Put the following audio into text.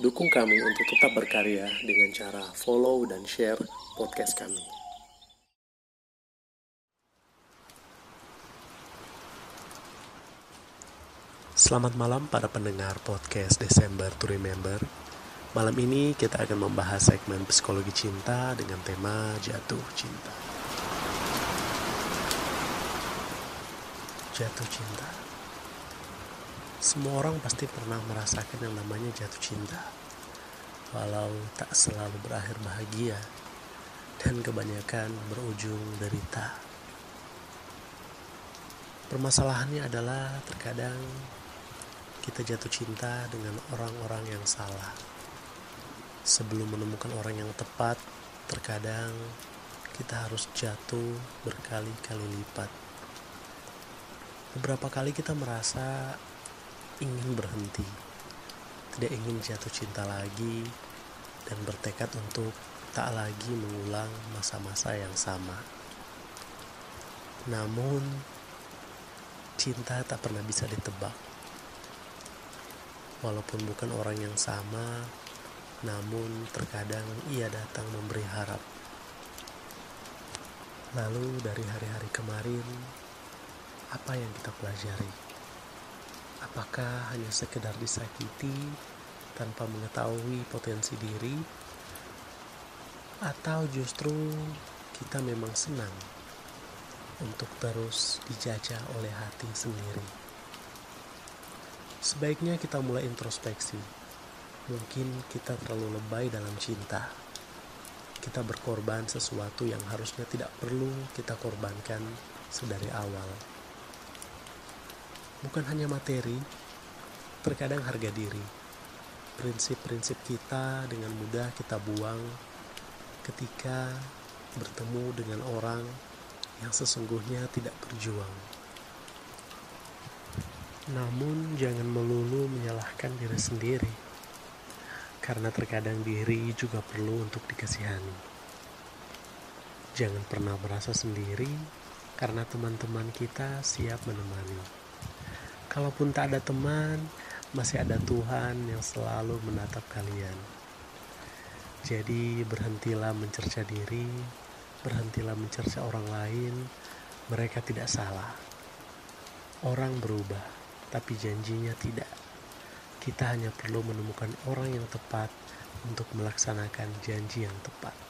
Dukung kami untuk tetap berkarya dengan cara follow dan share podcast kami. Selamat malam para pendengar podcast Desember to Remember. Malam ini kita akan membahas segmen psikologi cinta dengan tema jatuh cinta. Jatuh cinta. Semua orang pasti pernah merasakan yang namanya jatuh cinta. Walau tak selalu berakhir bahagia dan kebanyakan berujung derita. Permasalahannya adalah terkadang kita jatuh cinta dengan orang-orang yang salah. Sebelum menemukan orang yang tepat, terkadang kita harus jatuh berkali-kali lipat. Beberapa kali kita merasa ingin berhenti, tidak ingin jatuh cinta lagi, dan bertekad untuk tak lagi mengulang masa-masa yang sama. Namun, cinta tak pernah bisa ditebak Walaupun bukan orang yang sama, namun terkadang ia datang memberi harap. Lalu dari hari-hari kemarin, apa yang kita pelajari? Apakah hanya sekedar disakiti tanpa mengetahui potensi diri? Atau justru kita memang senang untuk terus dijajah oleh hati sendiri? Sebaiknya kita mulai introspeksi. Mungkin kita terlalu lebay dalam cinta. Kita berkorban sesuatu yang harusnya tidak perlu kita korbankan sedari awal. Bukan hanya materi, terkadang harga diri. Prinsip-prinsip kita dengan mudah kita buang ketika bertemu dengan orang yang sesungguhnya tidak berjuang. Namun jangan melulu menyalahkan diri sendiri. Karena terkadang diri juga perlu untuk dikasihani. Jangan pernah merasa sendiri karena teman-teman kita siap menemani. Kalaupun tak ada teman, masih ada Tuhan yang selalu menatap kalian. Jadi berhentilah mencerca diri, berhentilah mencerca orang lain, mereka tidak salah. Orang berubah tapi janjinya tidak. Kita hanya perlu menemukan orang yang tepat untuk melaksanakan janji yang tepat.